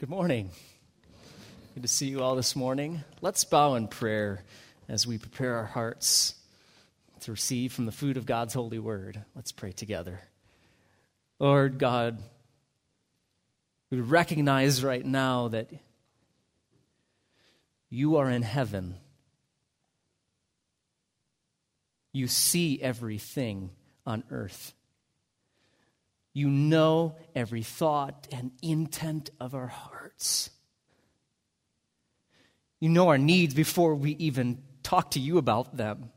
Good morning. Good to see you all this morning. Let's bow in prayer as we prepare our hearts to receive from the food of God's holy word. Let's pray together. Lord God, we recognize right now that you are in heaven. You see everything on earth. You know every thought and intent of our hearts. You know our needs before we even talk to you about them.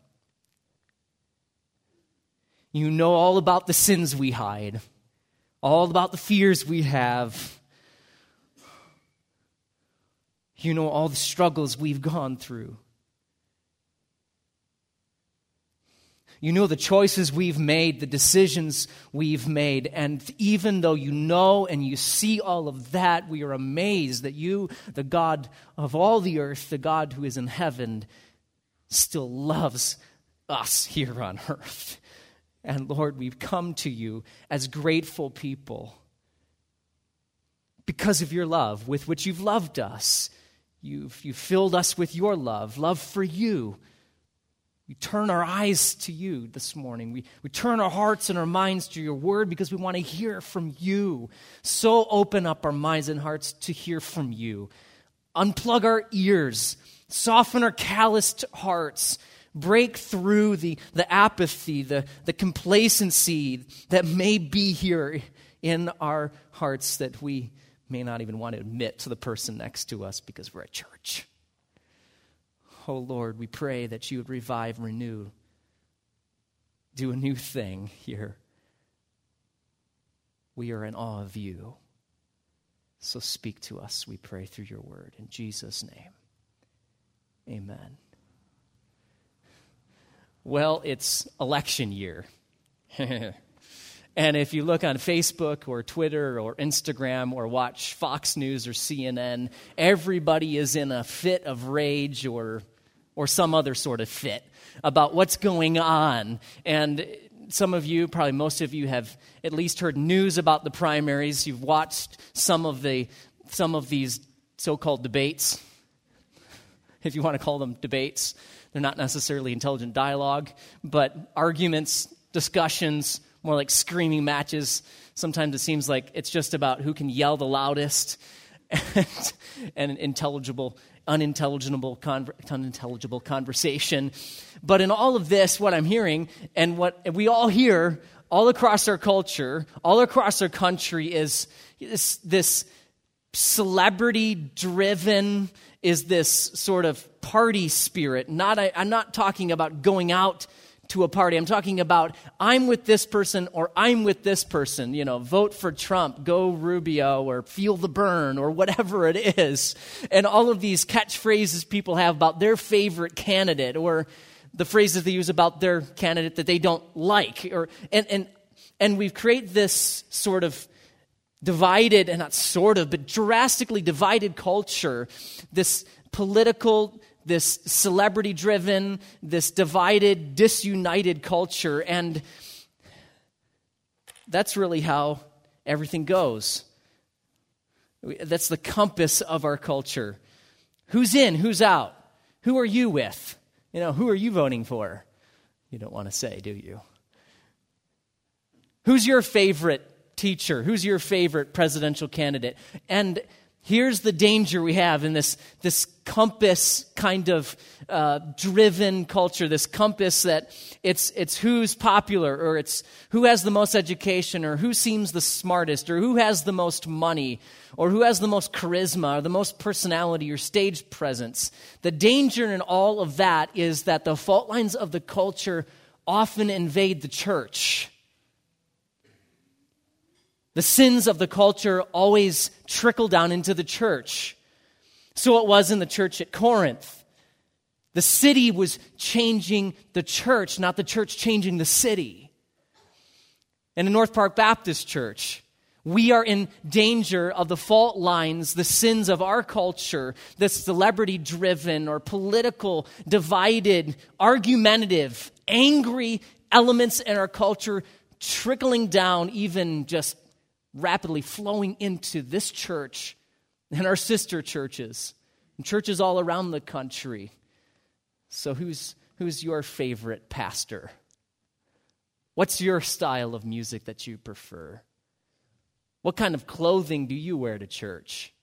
You know all about the sins we hide, all about the fears we have. You know all the struggles we've gone through. You know the choices we've made, the decisions we've made. And even though you know and you see all of that, we are amazed that you, the God of all the earth, the God who is in heaven, still loves us here on earth. And Lord, we've come to you as grateful people because of your love with which you've loved us. You've, you've filled us with your love, love for you we turn our eyes to you this morning. We, we turn our hearts and our minds to your word because we want to hear from you. So open up our minds and hearts to hear from you. Unplug our ears, soften our calloused hearts, break through the, the apathy, the, the complacency that may be here in our hearts that we may not even want to admit to the person next to us because we're at church. Oh Lord, we pray that you would revive, renew, do a new thing here. We are in awe of you. So speak to us, we pray, through your word. In Jesus' name, amen. Well, it's election year. and if you look on Facebook or Twitter or Instagram or watch Fox News or CNN, everybody is in a fit of rage or or some other sort of fit about what's going on. And some of you, probably most of you, have at least heard news about the primaries. You've watched some of, the, some of these so called debates, if you want to call them debates. They're not necessarily intelligent dialogue, but arguments, discussions, more like screaming matches. Sometimes it seems like it's just about who can yell the loudest and, and intelligible unintelligible, unintelligible conversation. But in all of this, what I'm hearing, and what we all hear all across our culture, all across our country, is this, this celebrity driven, is this sort of party spirit. Not, I, I'm not talking about going out to a party. I'm talking about I'm with this person or I'm with this person. You know, vote for Trump, go Rubio, or feel the Bern, or whatever it is. And all of these catchphrases people have about their favorite candidate, or the phrases they use about their candidate that they don't like. Or, and, and, and we've created this sort of divided, and not sort of, but drastically divided culture, this political this celebrity driven, this divided, disunited culture. And that's really how everything goes. That's the compass of our culture. Who's in? Who's out? Who are you with? You know, who are you voting for? You don't want to say, do you? Who's your favorite teacher? Who's your favorite presidential candidate? And Here's the danger we have in this, this compass kind of uh, driven culture, this compass that it's, it's who's popular, or it's who has the most education, or who seems the smartest, or who has the most money, or who has the most charisma, or the most personality, or stage presence. The danger in all of that is that the fault lines of the culture often invade the church. The sins of the culture always trickle down into the church. So it was in the church at Corinth. The city was changing the church, not the church changing the city. And in North Park Baptist Church, we are in danger of the fault lines, the sins of our culture, the celebrity driven or political, divided, argumentative, angry elements in our culture trickling down even just rapidly flowing into this church and our sister churches, and churches all around the country. So, who's, who's your favorite pastor? What's your style of music that you prefer? What kind of clothing do you wear to church?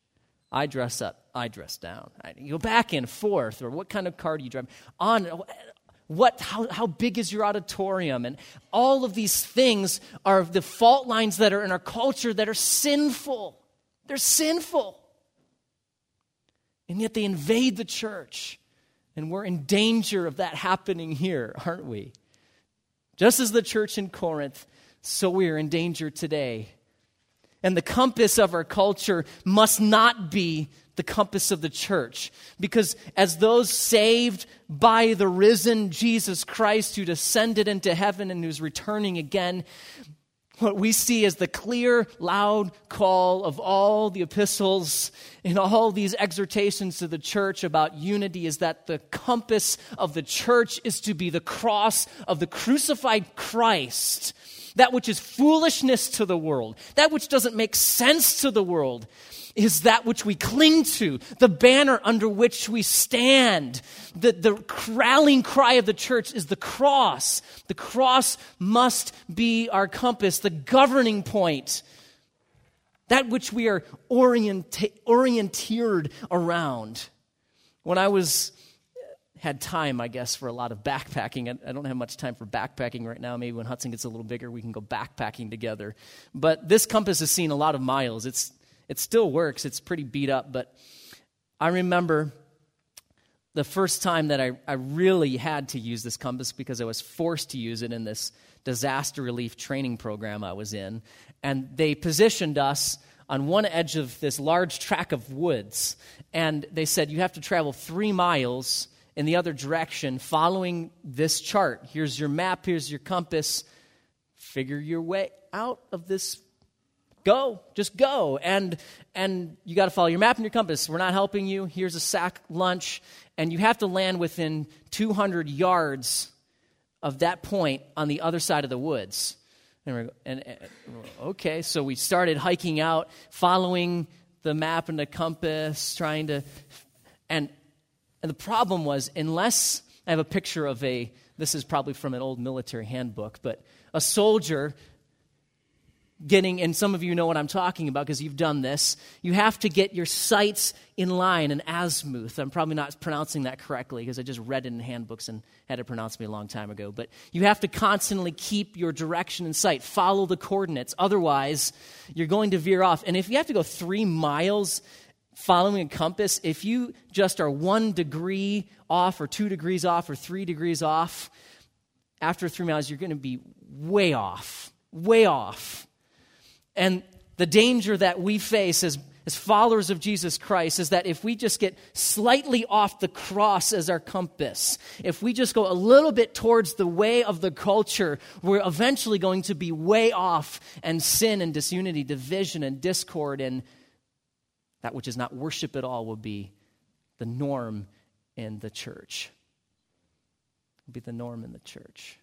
I dress up, I dress down. I, you go back and forth, or what kind of car do you drive? On what, how, how big is your auditorium? And all of these things are the fault lines that are in our culture that are sinful. They're sinful. And yet they invade the church. And we're in danger of that happening here, aren't we? Just as the church in Corinth, so we are in danger today. And the compass of our culture must not be the compass of the church. Because as those saved by the risen Jesus Christ who descended into heaven and who's returning again, what we see is the clear, loud call of all the epistles and all these exhortations to the church about unity is that the compass of the church is to be the cross of the crucified Christ. That which is foolishness to the world, that which doesn't make sense to the world, is that which we cling to, the banner under which we stand. The, the rallying cry of the church is the cross. The cross must be our compass, the governing point, that which we are orienta- orienteered around. When I was uh, had time, I guess, for a lot of backpacking. I don't have much time for backpacking right now. Maybe when Hudson gets a little bigger, we can go backpacking together. But this compass has seen a lot of miles. It's it still works. It's pretty beat up, but I remember the first time that I, I really had to use this compass because I was forced to use it in this disaster relief training program I was in. And they positioned us on one edge of this large tract of woods. And they said, You have to travel three miles in the other direction following this chart. Here's your map, here's your compass. Figure your way out of this Go, just go. And and you got to follow your map and your compass. We're not helping you. Here's a sack lunch, and you have to land within 200 yards of that point on the other side of the woods. And, we're, and, and okay, so we started hiking out, following the map and the compass, trying to, and and the problem was unless I have a picture of a this is probably from an old military handbook, but a soldier getting, and some of you know what I'm talking about because you've done this, you have to get your sights in line and azimuth. I'm probably not pronouncing that correctly because I just read it in handbooks and had it pronounced me a long time ago. But you have to constantly keep your direction in sight, follow the coordinates. Otherwise, you're going to veer off. And if you have to go three miles following a compass, if you just are one degree off, or two degrees off, or three degrees off, after three miles, you're going to be way off, way off. And the danger that we face as, as followers of Jesus Christ is that if we just get slightly off the cross as our compass, if we just go a little bit towards the way of the culture, we're eventually going to be way off, and sin and disunity, division and discord, and that which is not worship at all will be the norm in the church. Will be the norm in the church.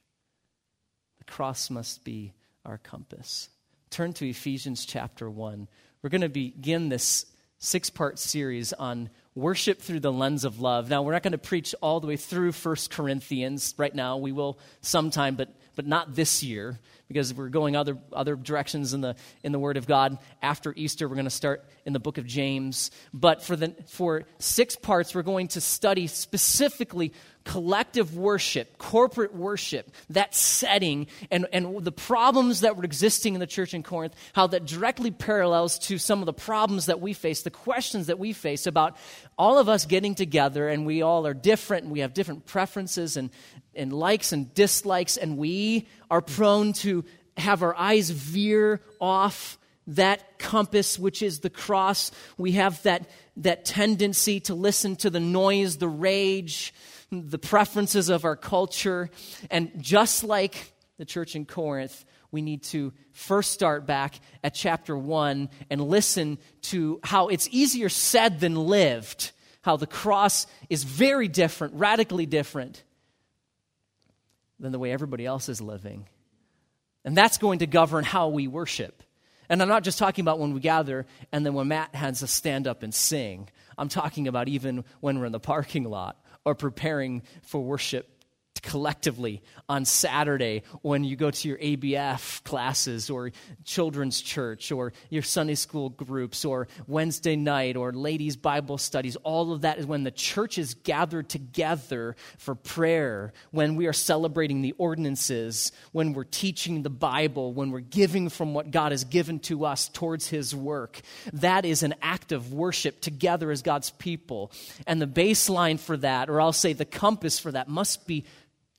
The cross must be our compass turn to Ephesians chapter 1. We're going to begin this six part series on worship through the lens of love. Now, we're not going to preach all the way through First Corinthians right now. We will sometime, but, but not this year because we're going other, other directions in the, in the Word of God. After Easter, we're going to start in the book of James. But for, the, for six parts, we're going to study specifically collective worship, corporate worship, that setting, and, and the problems that were existing in the church in Corinth, how that directly parallels to some of the problems that we face, the questions that we face about all of us getting together, and we all are different, and we have different preferences and, and likes and dislikes, and we are prone to have our eyes veer off that compass, which is the cross. We have that, that tendency to listen to the noise, the rage, the preferences of our culture. And just like the church in Corinth, we need to first start back at chapter 1 and listen to how it's easier said than lived, how the cross is very different, radically different than the way everybody else is living. And that's going to govern how we worship. And I'm not just talking about when we gather and then when Matt has us stand up and sing. I'm talking about even when we're in the parking lot or preparing for worship collectively on Saturday when you go to your ABF classes or children's church or your Sunday school groups or Wednesday night or ladies' Bible studies. All of that is when the church is gathered together for prayer, when we are celebrating the ordinances, when we're teaching the Bible, when we're giving from what God has given to us towards His work. That is an act of worship together as God's people. And the baseline for that, or I'll say the compass for that, must be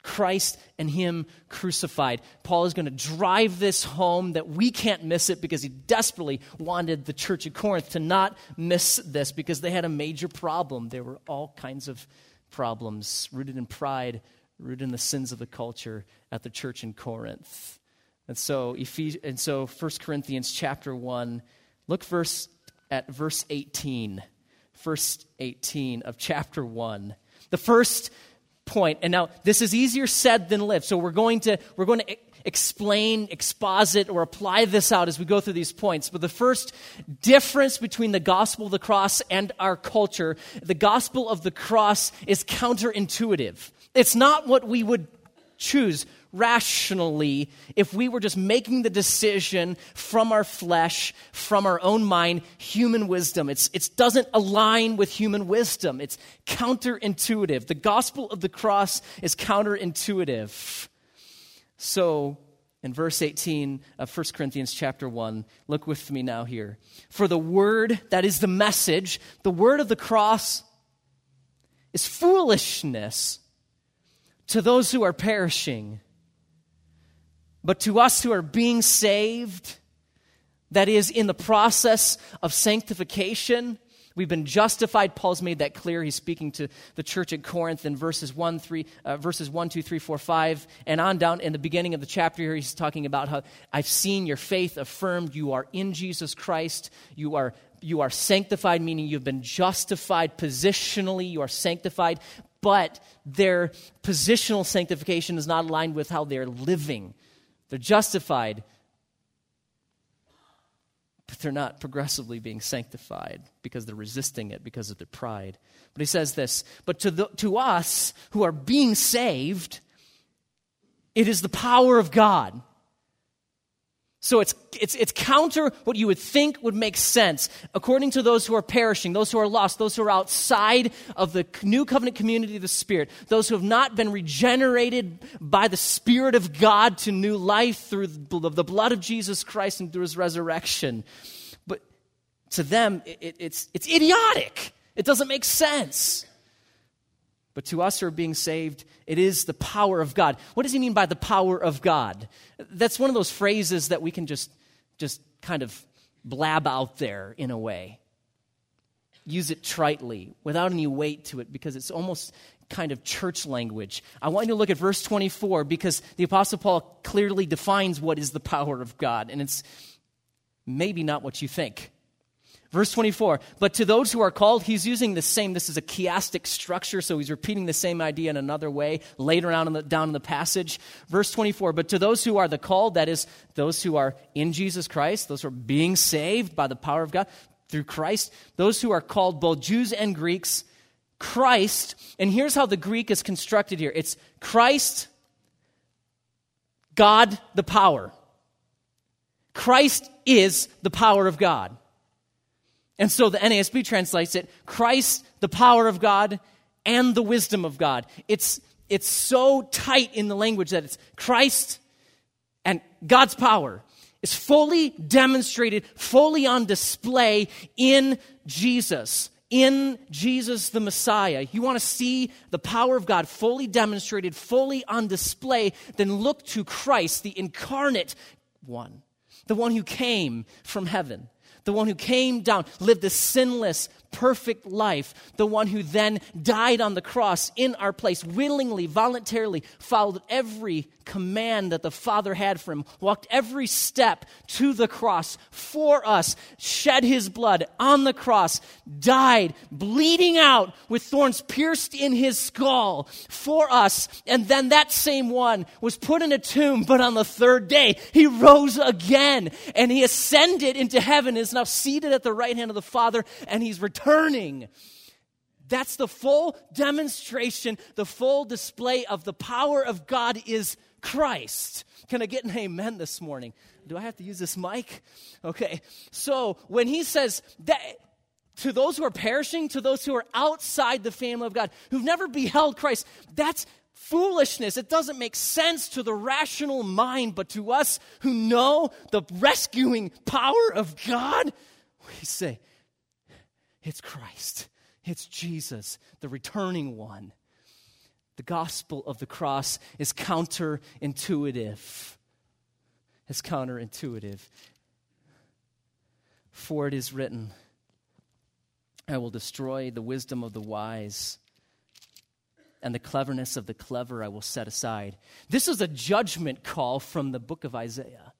Christ and Him crucified. Paul is going to drive this home that we can't miss it because he desperately wanted the church at Corinth to not miss this because they had a major problem. There were all kinds of problems rooted in pride, rooted in the sins of the culture at the church in Corinth. And so, and so 1 Corinthians chapter 1, look verse, at verse 18. Verse 18 of chapter 1. The first point. And now this is easier said than lived. So we're going to we're going to explain, exposit, or apply this out as we go through these points. But the first difference between the gospel of the cross and our culture, the gospel of the cross is counterintuitive. It's not what we would choose rationally if we were just making the decision from our flesh, from our own mind, human wisdom. It's, it doesn't align with human wisdom. It's counterintuitive. The gospel of the cross is counterintuitive. So, in verse 18 of 1 Corinthians chapter 1, look with me now here. For the word, that is the message, the word of the cross is foolishness to those who are perishing. But to us who are being saved, that is, in the process of sanctification, we've been justified. Paul's made that clear. He's speaking to the church at Corinth in verses 1, 3, uh, verses 1, 2, 3, 4, 5, and on down in the beginning of the chapter here, he's talking about how I've seen your faith affirmed. You are in Jesus Christ. You are you are sanctified, meaning you've been justified positionally, you are sanctified, but their positional sanctification is not aligned with how they're living. They're justified, but they're not progressively being sanctified because they're resisting it because of their pride. But he says this But to, the, to us who are being saved, it is the power of God. So it's, it's, it's counter what you would think would make sense. According to those who are perishing, those who are lost, those who are outside of the new covenant community of the Spirit, those who have not been regenerated by the Spirit of God to new life through the blood of Jesus Christ and through his resurrection. But to them, it, it's, it's idiotic. It doesn't make sense. But to us who are being saved, it is the power of God. What does he mean by the power of God? That's one of those phrases that we can just, just kind of blab out there in a way. Use it tritely, without any weight to it, because it's almost kind of church language. I want you to look at verse 24 because the Apostle Paul clearly defines what is the power of God, and it's maybe not what you think. Verse 24, but to those who are called, he's using the same, this is a chiastic structure, so he's repeating the same idea in another way later on in the, down in the passage. Verse 24, but to those who are the called, that is, those who are in Jesus Christ, those who are being saved by the power of God through Christ, those who are called both Jews and Greeks, Christ, and here's how the Greek is constructed here it's Christ, God, the power. Christ is the power of God. And so the NASB translates it Christ, the power of God, and the wisdom of God. It's, it's so tight in the language that it's Christ and God's power is fully demonstrated, fully on display in Jesus. In Jesus the Messiah. You want to see the power of God fully demonstrated, fully on display, then look to Christ, the incarnate one, the one who came from heaven the one who came down, lived a sinless, perfect life, the one who then died on the cross in our place, willingly, voluntarily followed every command that the Father had for him, walked every step to the cross for us, shed his blood on the cross, died, bleeding out with thorns pierced in his skull for us, and then that same one was put in a tomb, but on the third day, he rose again and he ascended into heaven, is now seated at the right hand of the Father, and he's returning. That's the full demonstration, the full display of the power of God is Christ. Can I get an amen this morning? Do I have to use this mic? Okay. So when he says that to those who are perishing, to those who are outside the family of God, who've never beheld Christ, that's foolishness. It doesn't make sense to the rational mind, but to us who know the rescuing power of God, we say, it's Christ. It's Jesus, the returning one. The gospel of the cross is counterintuitive. It's counterintuitive. For it is written, I will destroy the wisdom of the wise and the cleverness of the clever I will set aside. This is a judgment call from the book of Isaiah.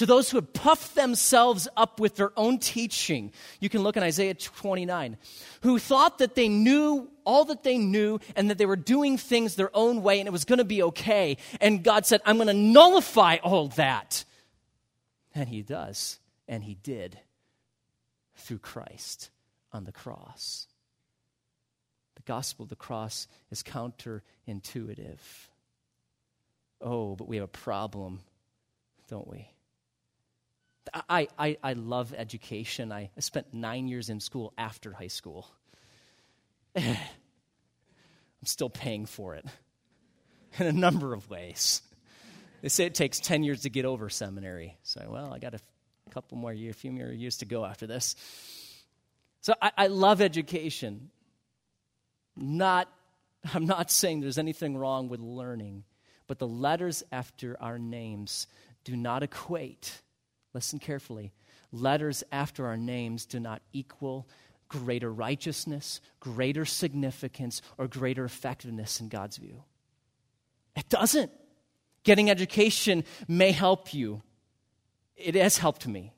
To those who have puffed themselves up with their own teaching, you can look in Isaiah 29, who thought that they knew all that they knew and that they were doing things their own way and it was going to be okay. And God said, I'm going to nullify all that. And He does, and He did through Christ on the cross. The gospel of the cross is counterintuitive. Oh, but we have a problem, don't we? I, I, I love education. I, I spent nine years in school after high school. I'm still paying for it in a number of ways. They say it takes 10 years to get over seminary. So, well, I got a couple more years, a few more years to go after this. So I, I love education. Not, I'm not saying there's anything wrong with learning, but the letters after our names do not equate. Listen carefully. Letters after our names do not equal greater righteousness, greater significance, or greater effectiveness in God's view. It doesn't. Getting education may help you. It has helped me.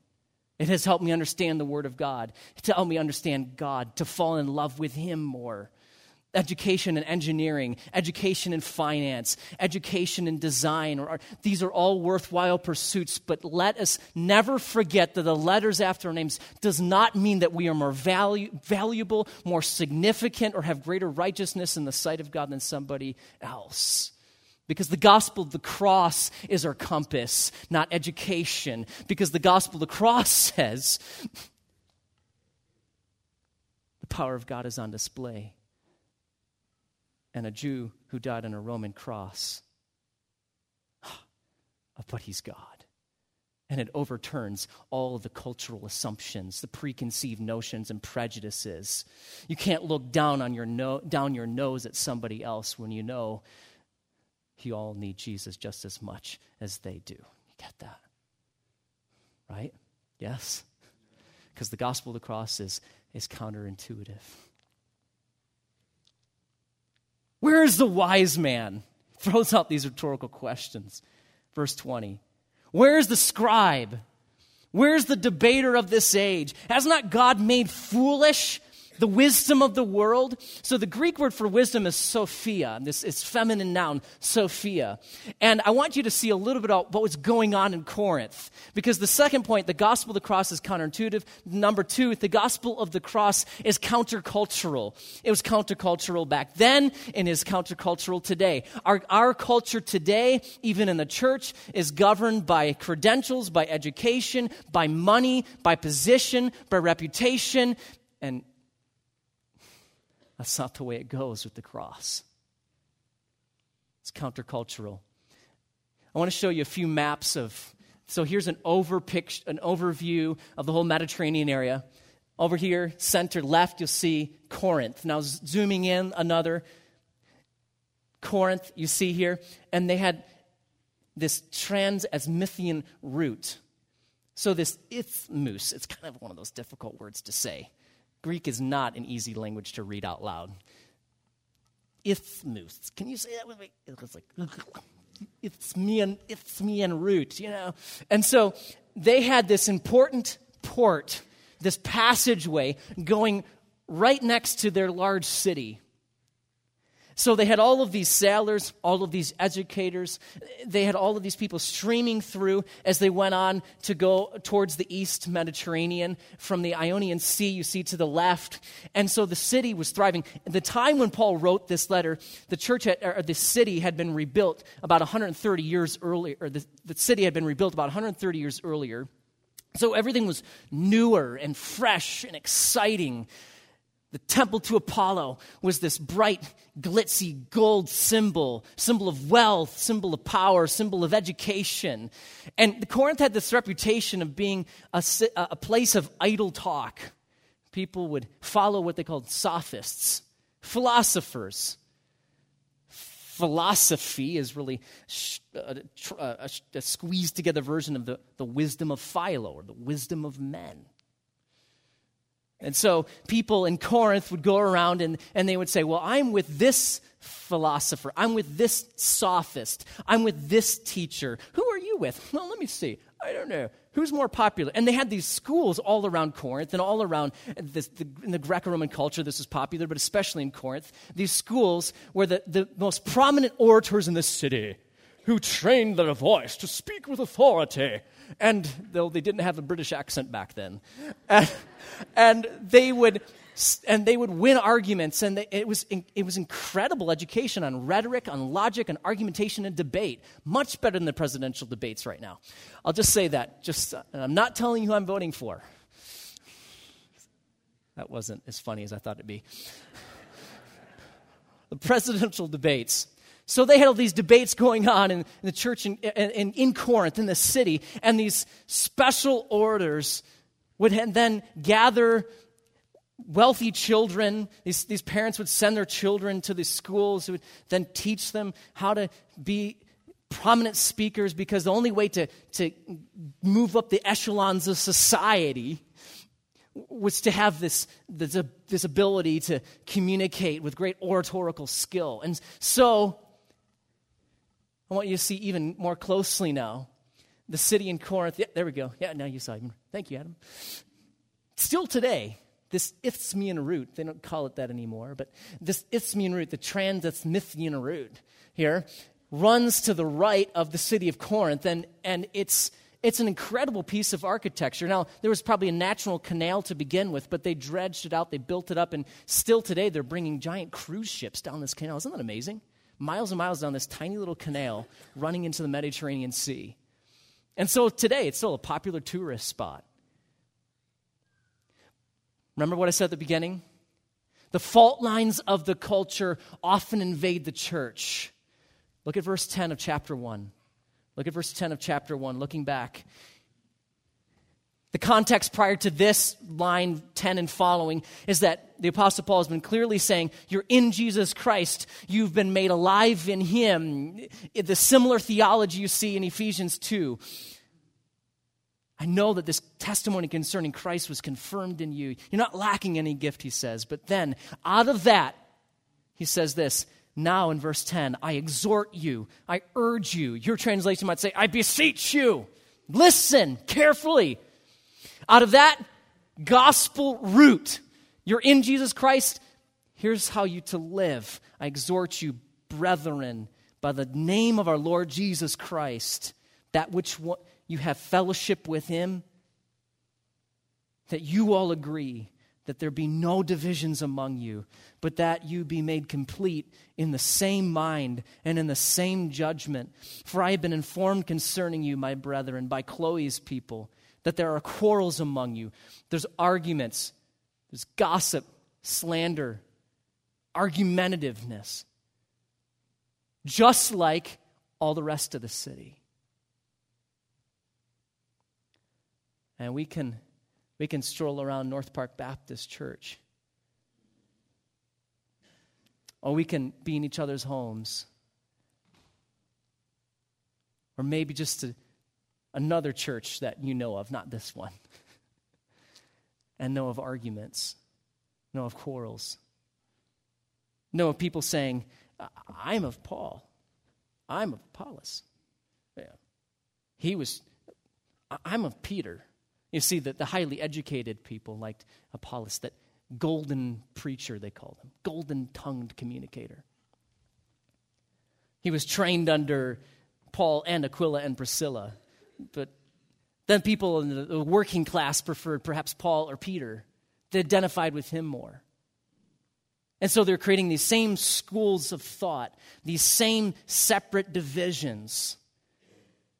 It has helped me understand the Word of God, to help me understand God, to fall in love with Him more education and engineering, education and finance, education and design. Or, these are all worthwhile pursuits, but let us never forget that the letters after our names does not mean that we are more valuable, more significant, or have greater righteousness in the sight of God than somebody else. Because the gospel of the cross is our compass, not education. Because the gospel of the cross says the power of God is on display and a Jew who died on a Roman cross. but he's God. And it overturns all the cultural assumptions, the preconceived notions and prejudices. You can't look down, on your no, down your nose at somebody else when you know you all need Jesus just as much as they do. You get that? Right? Yes? Because the gospel of the cross is, is counterintuitive. Where is the wise man? Throws out these rhetorical questions. Verse 20. Where is the scribe? Where's the debater of this age? Has not God made foolish the wisdom of the world. So the Greek word for wisdom is Sophia. This is feminine noun, Sophia. And I want you to see a little bit about what was going on in Corinth. Because the second point, the gospel of the cross is counterintuitive. Number two, the gospel of the cross is countercultural. It was countercultural back then and is countercultural today. Our, our culture today, even in the church, is governed by credentials, by education, by money, by position, by reputation, and that's not the way it goes with the cross. It's countercultural. I want to show you a few maps of. So here's an, overpic, an overview of the whole Mediterranean area. Over here, center left, you'll see Corinth. Now, zooming in, another Corinth, you see here. And they had this trans-Isthmian route. So this isthmus, it's kind of one of those difficult words to say Greek is not an easy language to read out loud. Isthmus. Can you say that with me? It's like it's me and it's me and root, you know. And so they had this important port, this passageway going right next to their large city. So they had all of these sailors, all of these educators. They had all of these people streaming through as they went on to go towards the east Mediterranean from the Ionian Sea, you see to the left. And so the city was thriving. At the time when Paul wrote this letter, the church had, or the city had been rebuilt about 130 years earlier, or the, the city had been rebuilt about 130 years earlier. So everything was newer and fresh and exciting. The temple to Apollo was this bright, glitzy gold symbol, symbol of wealth, symbol of power, symbol of education. And Corinth had this reputation of being a, a place of idle talk. People would follow what they called sophists, philosophers. Philosophy is really a, a, a squeezed together version of the, the wisdom of Philo or the wisdom of men. And so people in Corinth would go around and, and they would say, Well, I'm with this philosopher. I'm with this sophist. I'm with this teacher. Who are you with? Well, let me see. I don't know. Who's more popular? And they had these schools all around Corinth and all around this, the, in the Greco Roman culture, this was popular, but especially in Corinth. These schools were the, the most prominent orators in the city who trained their voice to speak with authority. And though they didn't have a British accent back then, and, and they would and they would win arguments and they, it was it was incredible education on rhetoric on logic on argumentation and debate. Much better than the presidential debates right now. I'll just say that just i'm not telling you who i'm voting for. That wasn't as funny as i thought it'd be. The presidential debates so they had all these debates going on in, in the church in, in, in, Corinth, in the city, and these special orders would then gather wealthy children. These, these parents would send their children to these schools who would then teach them how to be prominent speakers because the only way to, to move up the echelons of society was to have this, this, this ability to communicate with great oratorical skill. And so I want you to see even more closely now the city in Corinth. Yeah, there we go. Yeah, now you saw him. Thank you, Adam. Still today, this Isthmian route, they don't call it that anymore, but this Isthmian route, the Trans-Isthmian route here, runs to the right of the city of Corinth, and, and it's, it's an incredible piece of architecture. Now, there was probably a natural canal to begin with, but they dredged it out, they built it up, and still today they're bringing giant cruise ships down this canal. Isn't that amazing? Miles and miles down this tiny little canal running into the Mediterranean Sea. And so today, it's still a popular tourist spot. Remember what I said at the beginning? The fault lines of the culture often invade the church. Look at verse 10 of chapter 1. Look at verse 10 of chapter 1, looking back. The context prior to this line 10 and following is that the Apostle Paul has been clearly saying, You're in Jesus Christ. You've been made alive in Him. The similar theology you see in Ephesians 2. I know that this testimony concerning Christ was confirmed in you. You're not lacking any gift, he says. But then, out of that, he says this now in verse 10 I exhort you, I urge you. Your translation might say, I beseech you. Listen carefully out of that gospel root, you're in Jesus Christ. Here's how you to live. I exhort you, brethren, by the name of our Lord Jesus Christ, that which you have fellowship with him, that you all agree that there be no divisions among you, but that you be made complete in the same mind and in the same judgment. For I have been informed concerning you, my brethren, by Chloe's people that there are quarrels among you, there's arguments, there's gossip, slander, argumentativeness, just like all the rest of the city. And we can, we can stroll around North Park Baptist Church. Or we can be in each other's homes. Or maybe just to another church that you know of, not this one, and know of arguments know of quarrels, know of people saying, I'm of Paul, I'm of Apollos. Yeah. He was, I'm of Peter. You see, that the highly educated people liked Apollos, that golden preacher, they called him, golden tongued communicator. He was trained under Paul and Aquila and Priscilla, but then people in the working class preferred perhaps Paul or Peter. They identified with him more. And so they're creating these same schools of thought, these same separate divisions.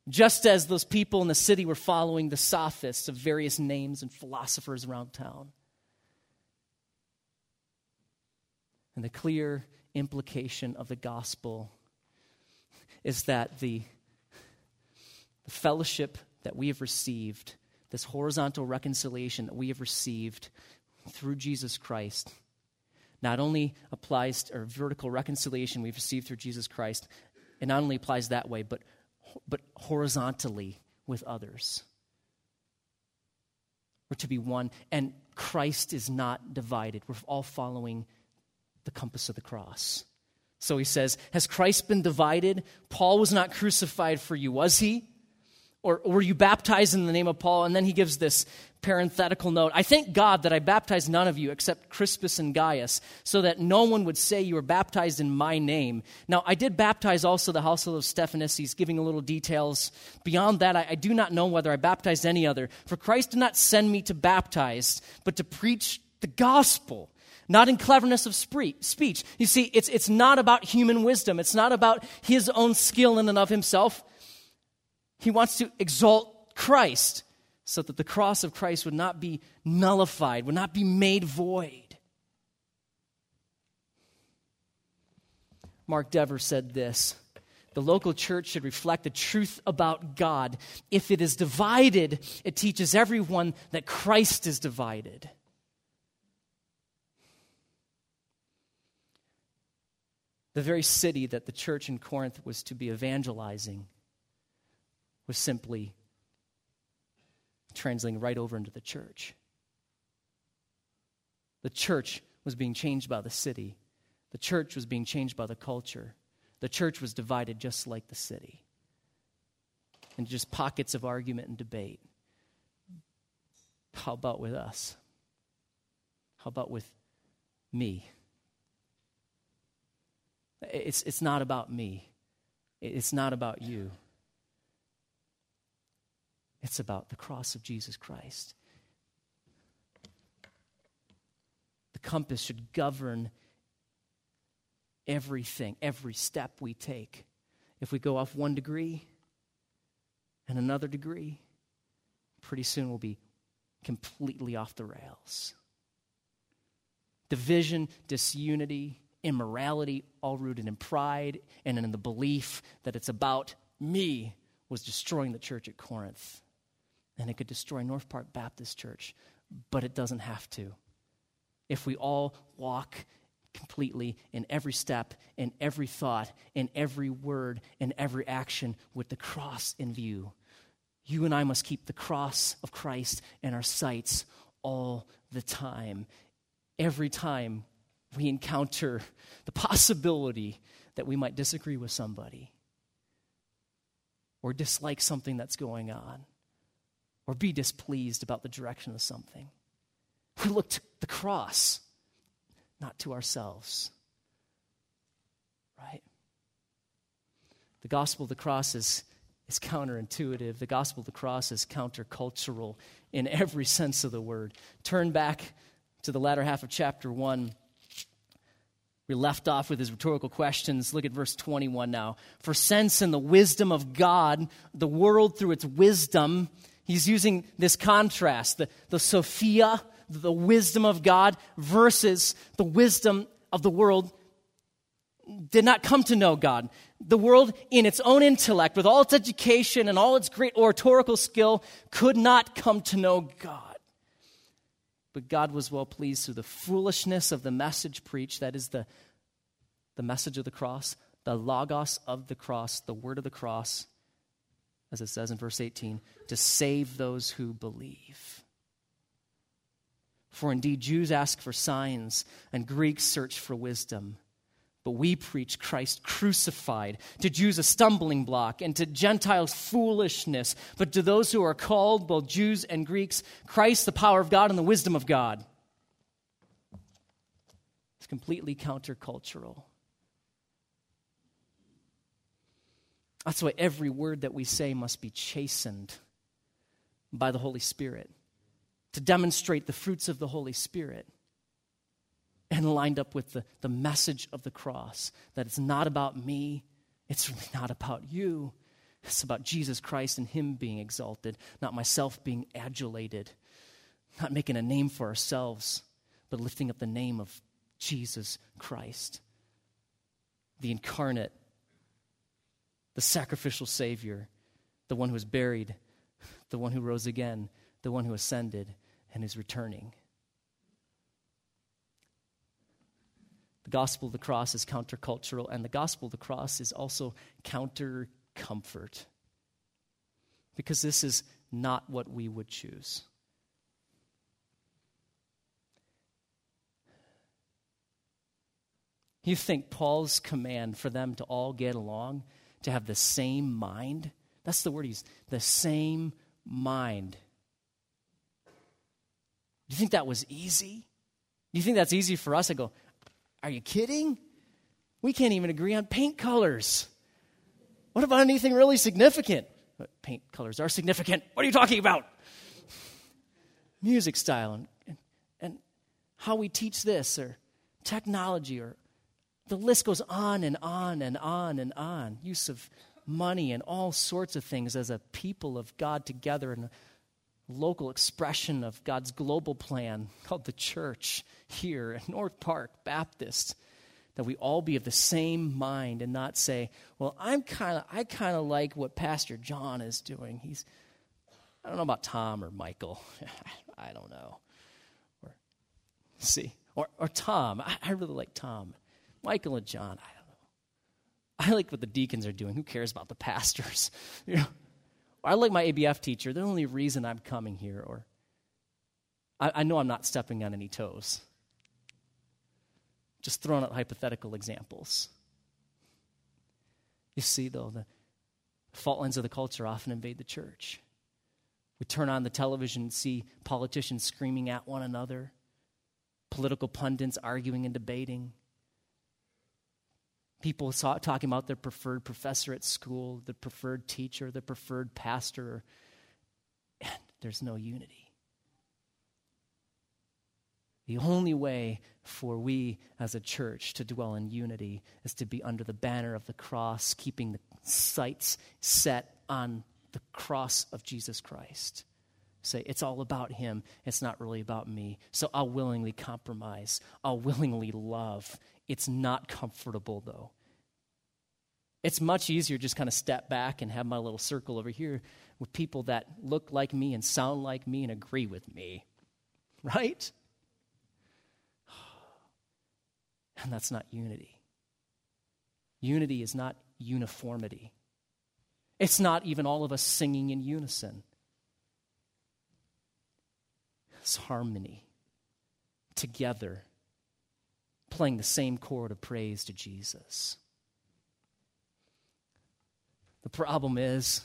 Just as those people in the city were following the sophists of various names and philosophers around town. And the clear implication of the gospel is that the, the fellowship that we have received, this horizontal reconciliation that we have received through Jesus Christ, not only applies to, or vertical reconciliation we've received through Jesus Christ, it not only applies that way, but, but horizontally with others. We're to be one, and Christ is not divided. We're all following the compass of the cross. So he says, Has Christ been divided? Paul was not crucified for you, was he? Or, were you baptized in the name of Paul? And then he gives this parenthetical note I thank God that I baptized none of you except Crispus and Gaius, so that no one would say you were baptized in my name. Now, I did baptize also the household of Stephanas. He's giving a little details. Beyond that, I, I do not know whether I baptized any other. For Christ did not send me to baptize, but to preach the gospel not in cleverness of speech. You see, it's, it's not about human wisdom, it's not about his own skill in and of himself. He wants to exalt Christ so that the cross of Christ would not be nullified, would not be made void. Mark Dever said this The local church should reflect the truth about God. If it is divided, it teaches everyone that Christ is divided. The very city that the church in Corinth was to be evangelizing was simply translating right over into the church. The church was being changed by the city, the church was being changed by the culture. The church was divided just like the city, and just pockets of argument and debate. How about with us? How about with me? It's, it's not about me, it's not about you. It's about the cross of Jesus Christ. The compass should govern everything, every step we take. If we go off one degree and another degree, pretty soon we'll be completely off the rails. Division, disunity, immorality, all rooted in pride and in the belief that it's about me, was destroying the church at Corinth. And it could destroy North Park Baptist Church, but it doesn't have to. If we all walk completely in every step, in every thought, in every word, in every action with the cross in view, you and I must keep the cross of Christ in our sights all the time. Every time we encounter the possibility that we might disagree with somebody or dislike something that's going on or be displeased about the direction of something. We look to the cross, not to ourselves. Right? The gospel of the cross is, is counterintuitive. The gospel of the cross is countercultural in every sense of the word. Turn back to the latter half of chapter 1 we left off with his rhetorical questions. Look at verse 21 now. For since in the wisdom of God, the world through its wisdom, he's using this contrast, the, the Sophia, the wisdom of God, versus the wisdom of the world, did not come to know God. The world, in its own intellect, with all its education and all its great oratorical skill, could not come to know God. But God was well pleased through the foolishness of the message preached, that is the, the message of the cross, the logos of the cross, the word of the cross, as it says in verse 18, to save those who believe. For indeed, Jews ask for signs, and Greeks search for wisdom. But we preach Christ crucified, to Jews a stumbling block, and to Gentiles foolishness. But to those who are called, both Jews and Greeks, Christ, the power of God and the wisdom of God. It's completely countercultural. That's why every word that we say must be chastened by the Holy Spirit to demonstrate the fruits of the Holy Spirit and lined up with the, the message of the cross that it's not about me, it's really not about you. It's about Jesus Christ and Him being exalted, not myself being adulated, not making a name for ourselves, but lifting up the name of Jesus Christ, the incarnate, the sacrificial Savior, the one who was buried, the one who rose again, the one who ascended, and is returning. The gospel of the cross is countercultural, and the gospel of the cross is also counter comfort. Because this is not what we would choose. You think Paul's command for them to all get along, to have the same mind? That's the word he's the same mind. Do you think that was easy? Do you think that's easy for us? I go, Are you kidding? We can't even agree on paint colors. What about anything really significant? Paint colors are significant. What are you talking about? Music style and, and, and how we teach this or technology or the list goes on and on and on and on. Use of money and all sorts of things as a people of God together and a local expression of God's global plan called the church here at North Park Baptist that we all be of the same mind and not say, well, I'm kind of I kind of like what Pastor John is doing. He's I don't know about Tom or Michael. I don't know. Or see. Or or Tom. I, I really like Tom. Michael and John, I don't know. I like what the deacons are doing. Who cares about the pastors? You know, I like my ABF teacher. The only reason I'm coming here, or I, I know I'm not stepping on any toes. Just throwing out hypothetical examples. You see, though, the fault lines of the culture often invade the church. We turn on the television and see politicians screaming at one another, political pundits arguing and debating, people saw, talking about their preferred professor at school, the preferred teacher, the preferred pastor, and there's no unity. The only way for we as a church to dwell in unity is to be under the banner of the cross, keeping the sights set on the cross of Jesus Christ. Say, it's all about Him, it's not really about me. So I'll willingly compromise, I'll willingly love, it's not comfortable, though. It's much easier just kind of step back and have my little circle over here with people that look like me and sound like me and agree with me. Right? And that's not unity. Unity is not uniformity. It's not even all of us singing in unison. It's harmony together playing the same chord of praise to Jesus. The problem is,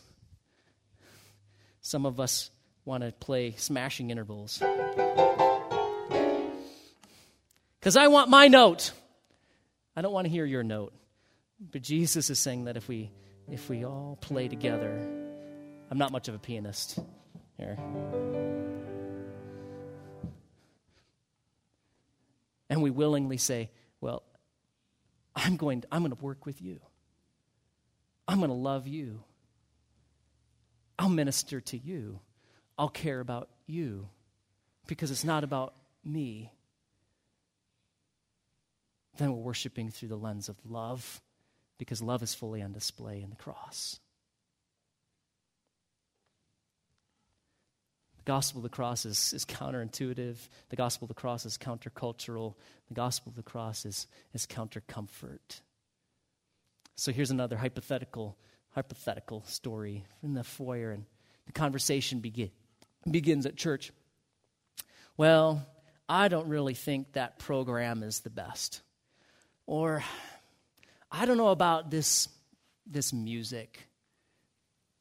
some of us want to play smashing intervals. Because I want my note. I don't want to hear your note. But Jesus is saying that if we if we all play together, I'm not much of a pianist here. And we willingly say, Well, I'm going to, I'm going to work with you. I'm going to love you. I'll minister to you. I'll care about you because it's not about me. Then we're worshiping through the lens of love because love is fully on display in the cross. Gospel of the cross is, is counterintuitive. The gospel of the cross is countercultural. The gospel of the cross is, is counter comfort. So here's another hypothetical hypothetical story in the foyer, and the conversation begin, begins at church. Well, I don't really think that program is the best. Or, I don't know about this, this music.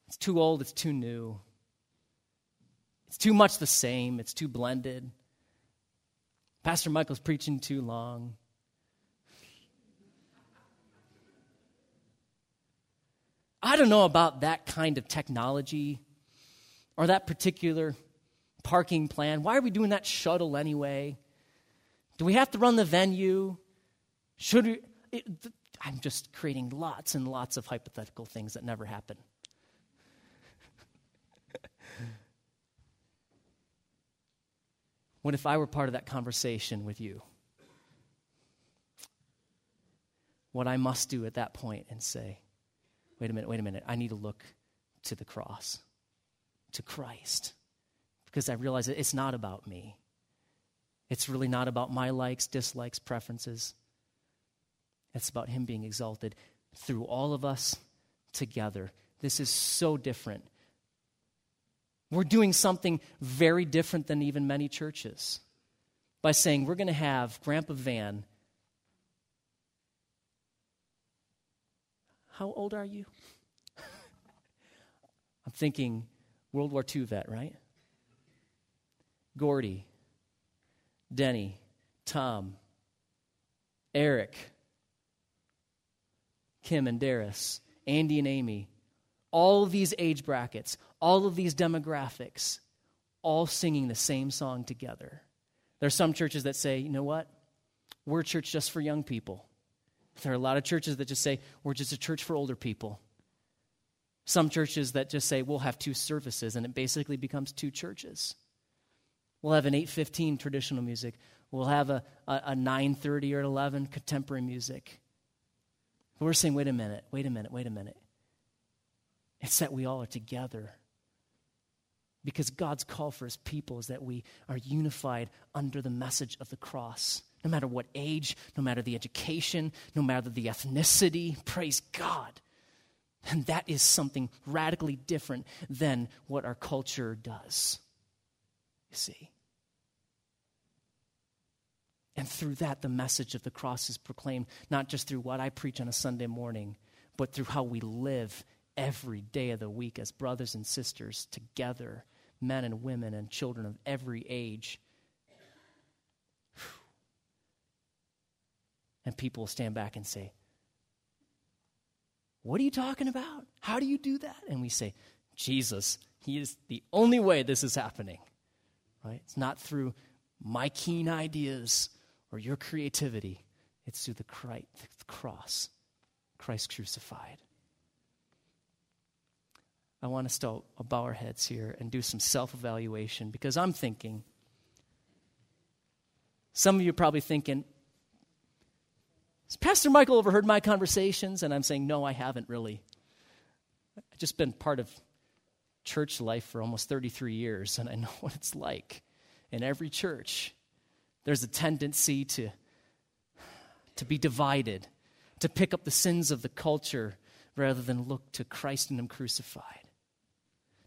It's too old, it's too new. It's too much the same, it's too blended. Pastor Michael's preaching too long. I don't know about that kind of technology or that particular parking plan. Why are we doing that shuttle anyway? Do we have to run the venue? Should we? It, I'm just creating lots and lots of hypothetical things that never happen. What if I were part of that conversation with you? What I must do at that point and say, wait a minute, wait a minute, I need to look to the cross, to Christ, because I realize that it's not about me. It's really not about my likes, dislikes, preferences. It's about Him being exalted through all of us together. This is so different. We're doing something very different than even many churches by saying we're going to have Grandpa Van. How old are you? I'm thinking World War II vet, right? Gordy, Denny, Tom, Eric, Kim and Darius, Andy and Amy, all these age brackets, all of these demographics, all singing the same song together. There are some churches that say, you know what? We're a church just for young people. There are a lot of churches that just say, we're just a church for older people. Some churches that just say, we'll have two services, and it basically becomes two churches. We'll have an 8.15 traditional music. We'll have a, a, a 9.30 or 11 contemporary music. But We're saying, wait a minute, wait a minute, wait a minute. It's that we all are together. Because God's call for his people is that we are unified under the message of the cross. No matter what age, no matter the education, no matter the ethnicity, praise God. And that is something radically different than what our culture does. You see? And through that, the message of the cross is proclaimed, not just through what I preach on a Sunday morning, but through how we live every day of the week as brothers and sisters together, men and women and children of every age. And people will stand back and say, What are you talking about? How do you do that? And we say, Jesus, He is the only way this is happening. Right? It's not through my keen ideas or your creativity. It's through the, cross, Christ crucified. I want us to bow our heads here and do some self evaluation because I'm thinking, some of you are probably thinking, has Pastor Michael overheard my conversations? And I'm saying, no, I haven't really. I've just been part of church life for almost 33 years, and I know what it's like in every church there's a tendency to, to be divided, to pick up the sins of the culture rather than look to Christ and Him crucified,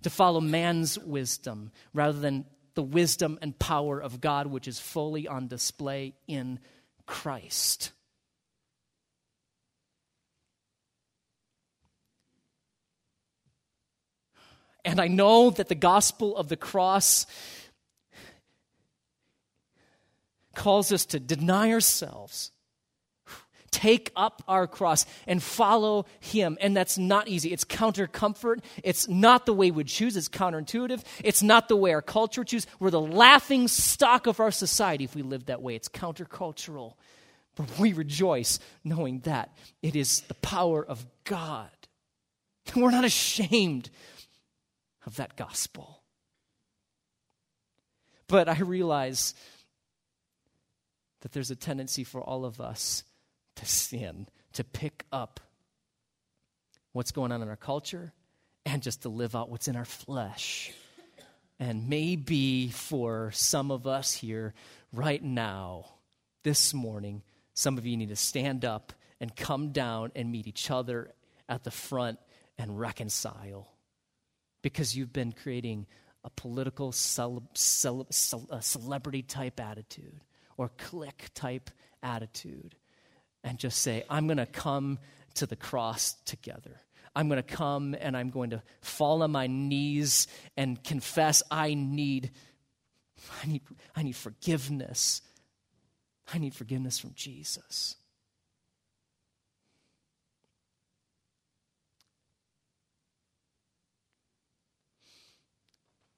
to follow man's wisdom rather than the wisdom and power of God, which is fully on display in Christ. And I know that the gospel of the cross calls us to deny ourselves, take up our cross, and follow Him. And that's not easy. It's counter comfort. It's not the way we choose. It's counterintuitive. It's not the way our culture chooses. We're the laughing stock of our society if we live that way. It's countercultural. But we rejoice knowing that it is the power of God. We're not ashamed of that gospel. But I realize that there's a tendency for all of us to sin, to pick up what's going on in our culture and just to live out what's in our flesh. And maybe for some of us here right now, this morning, some of you need to stand up and come down and meet each other at the front and reconcile because you've been creating a political cele- cele- a uh, celebrity type attitude or clique type attitude and just say, I'm going to come to the cross together. I'm going to come and I'm going to fall on my knees and confess I need, I need, I need forgiveness. I need forgiveness from Jesus.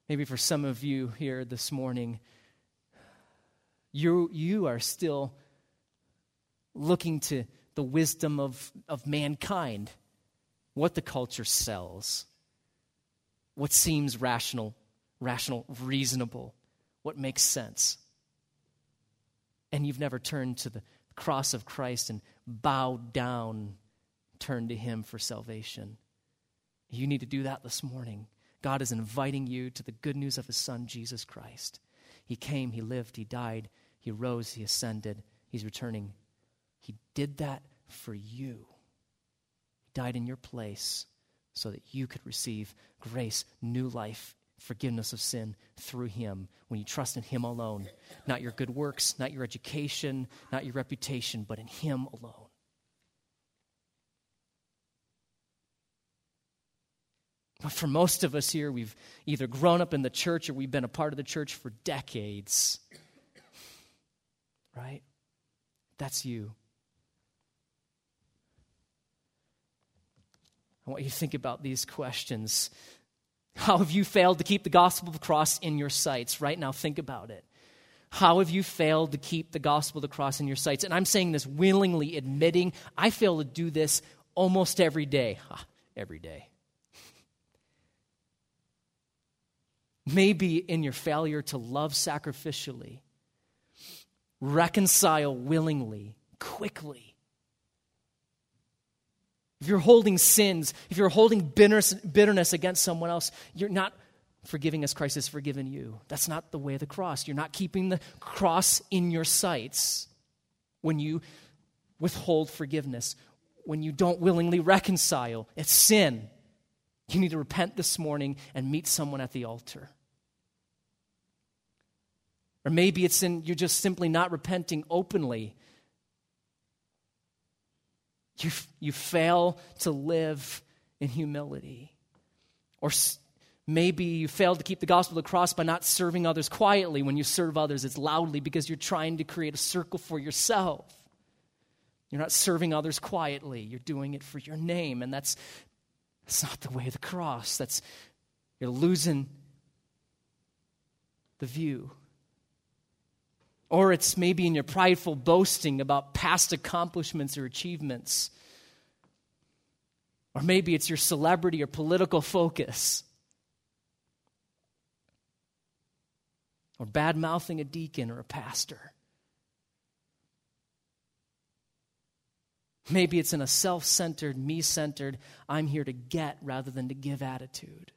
Maybe for some of you here this morning, you, you are still looking to the wisdom of, of mankind, what the culture sells, what seems rational, rational, reasonable, what makes sense. And you've never turned to the cross of Christ and bowed down, turned to Him for salvation. You need to do that this morning. God is inviting you to the good news of His Son, Jesus Christ. He came, He lived, He died, He rose, He ascended, He's returning he did that for you. He died in your place so that you could receive grace, new life, forgiveness of sin through Him when you trust in Him alone. Not your good works, not your education, not your reputation, but in Him alone. But for most of us here, we've either grown up in the church or we've been a part of the church for decades. Right? That's you. I want you to think about these questions. How have you failed to keep the gospel of the cross in your sights? Right now, think about it. How have you failed to keep the gospel of the cross in your sights? And I'm saying this willingly, admitting I fail to do this almost every day. every day. Maybe in your failure to love sacrificially, reconcile willingly, quickly, if you're holding sins, if you're holding bitterness, against someone else, you're not forgiving as Christ has forgiven you. That's not the way of the cross. You're not keeping the cross in your sights when you withhold forgiveness, when you don't willingly reconcile. It's sin. You need to repent this morning and meet someone at the altar. Or maybe it's in you're just simply not repenting openly you, you fail to live in humility. Or maybe you fail to keep the gospel of the cross by not serving others quietly. When you serve others, it's loudly because you're trying to create a circle for yourself. You're not serving others quietly, you're doing it for your name. And that's, that's not the way of the cross. That's, you're losing the view. Or it's maybe in your prideful boasting about past accomplishments or achievements. Or maybe it's your celebrity or political focus. Or bad mouthing a deacon or a pastor. Maybe it's in a self centered, me centered, I'm here to get rather than to give attitude.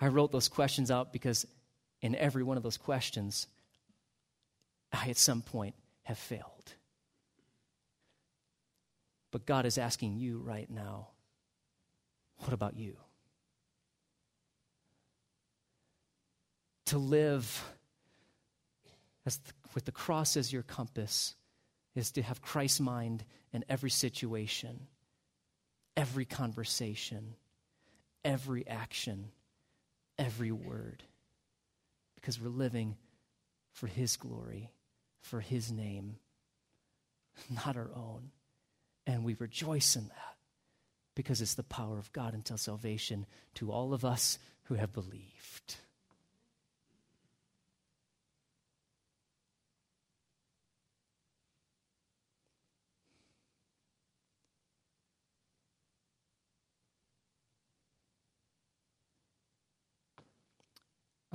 I wrote those questions out because in every one of those questions, I at some point have failed. But God is asking you right now, what about you? To live the, with the cross as your compass is to have Christ's mind in every situation, every conversation, every action every word because we're living for His glory, for His name, not our own. And we rejoice in that because it's the power of God until salvation to all of us who have believed.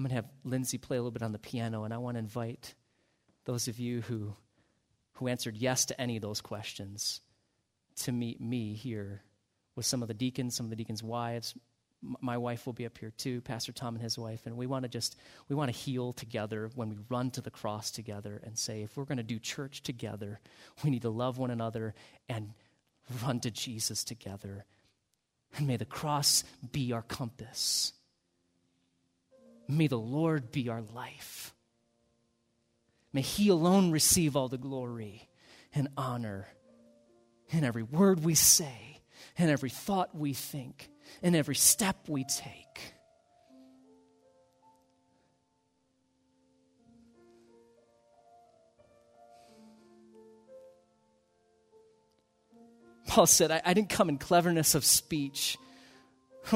I'm going to have Lindsay play a little bit on the piano, and I want to invite those of you who, who answered yes to any of those questions to meet me here with some of the deacons, some of the deacons' wives, my wife will be up here too, Pastor Tom and his wife, and we want to just we want to heal together when we run to the cross together and say if we're going to do church together, we need to love one another and run to Jesus together. And may the cross be our compass. May the Lord be our life. May He alone receive all the glory and honor in every word we say, in every thought we think, in every step we take. Paul said, I, I, didn't come in cleverness of speech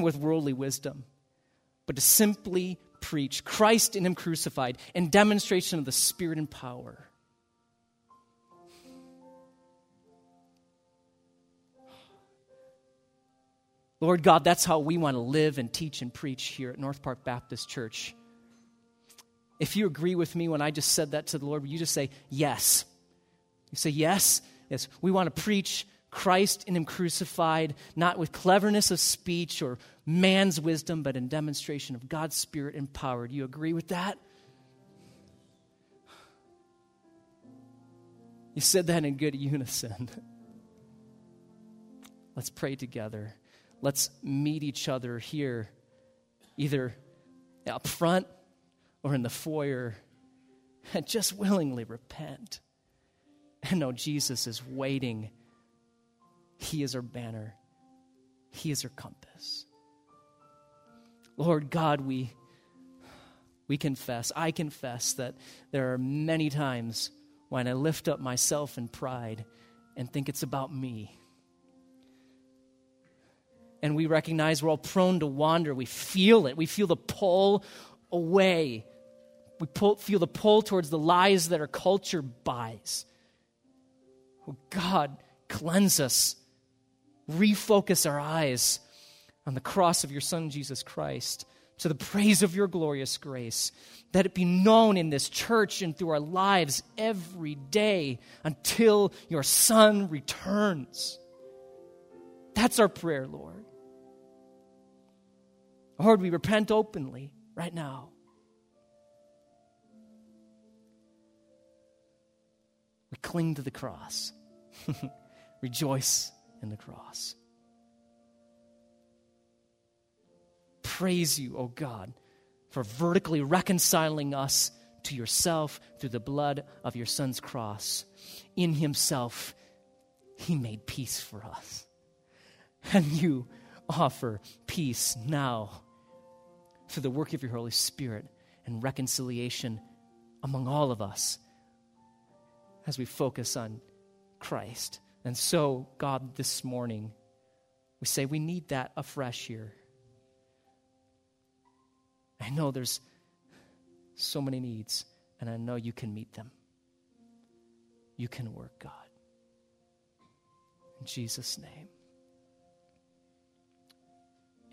with worldly wisdom, but to simply preach Christ in Him crucified and demonstration of the Spirit and power. Lord God, that's how we want to live and teach and preach here at North Park Baptist Church. If you agree with me when I just said that to the Lord, you just say, Yes? You say, Yes? Yes. We want to preach Christ in Him crucified, not with cleverness of speech or man's wisdom, but in demonstration of God's Spirit and power. Do you agree with that? You said that in good unison. Let's pray together. Let's meet each other here, either up front or in the foyer, and just willingly repent and know Jesus is waiting. He is our banner, He is our compass. Lord God, we, we confess, I confess that there are many times when I lift up myself in pride and think it's about me and we recognize we're all prone to wander. We feel it. We feel the pull away. We pull, feel the pull towards the lies that our culture buys. Oh, God, cleanse us. Refocus our eyes on the cross of your Son, Jesus Christ, to the praise of your glorious grace. That it be known in this church and through our lives every day until your Son returns. That's our prayer, Lord. Lord, we repent openly right now. We cling to the cross. Rejoice in the cross. Praise you, O oh God, for vertically reconciling us to yourself through the blood of your Son's cross. In Himself, He made peace for us. And you offer peace now through the work of your Holy Spirit and reconciliation among all of us as we focus on Christ. And so, God, this morning, we say we need that afresh here. I know there's so many needs, and I know you can meet them. You can work, God. In Jesus' name,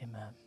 amen.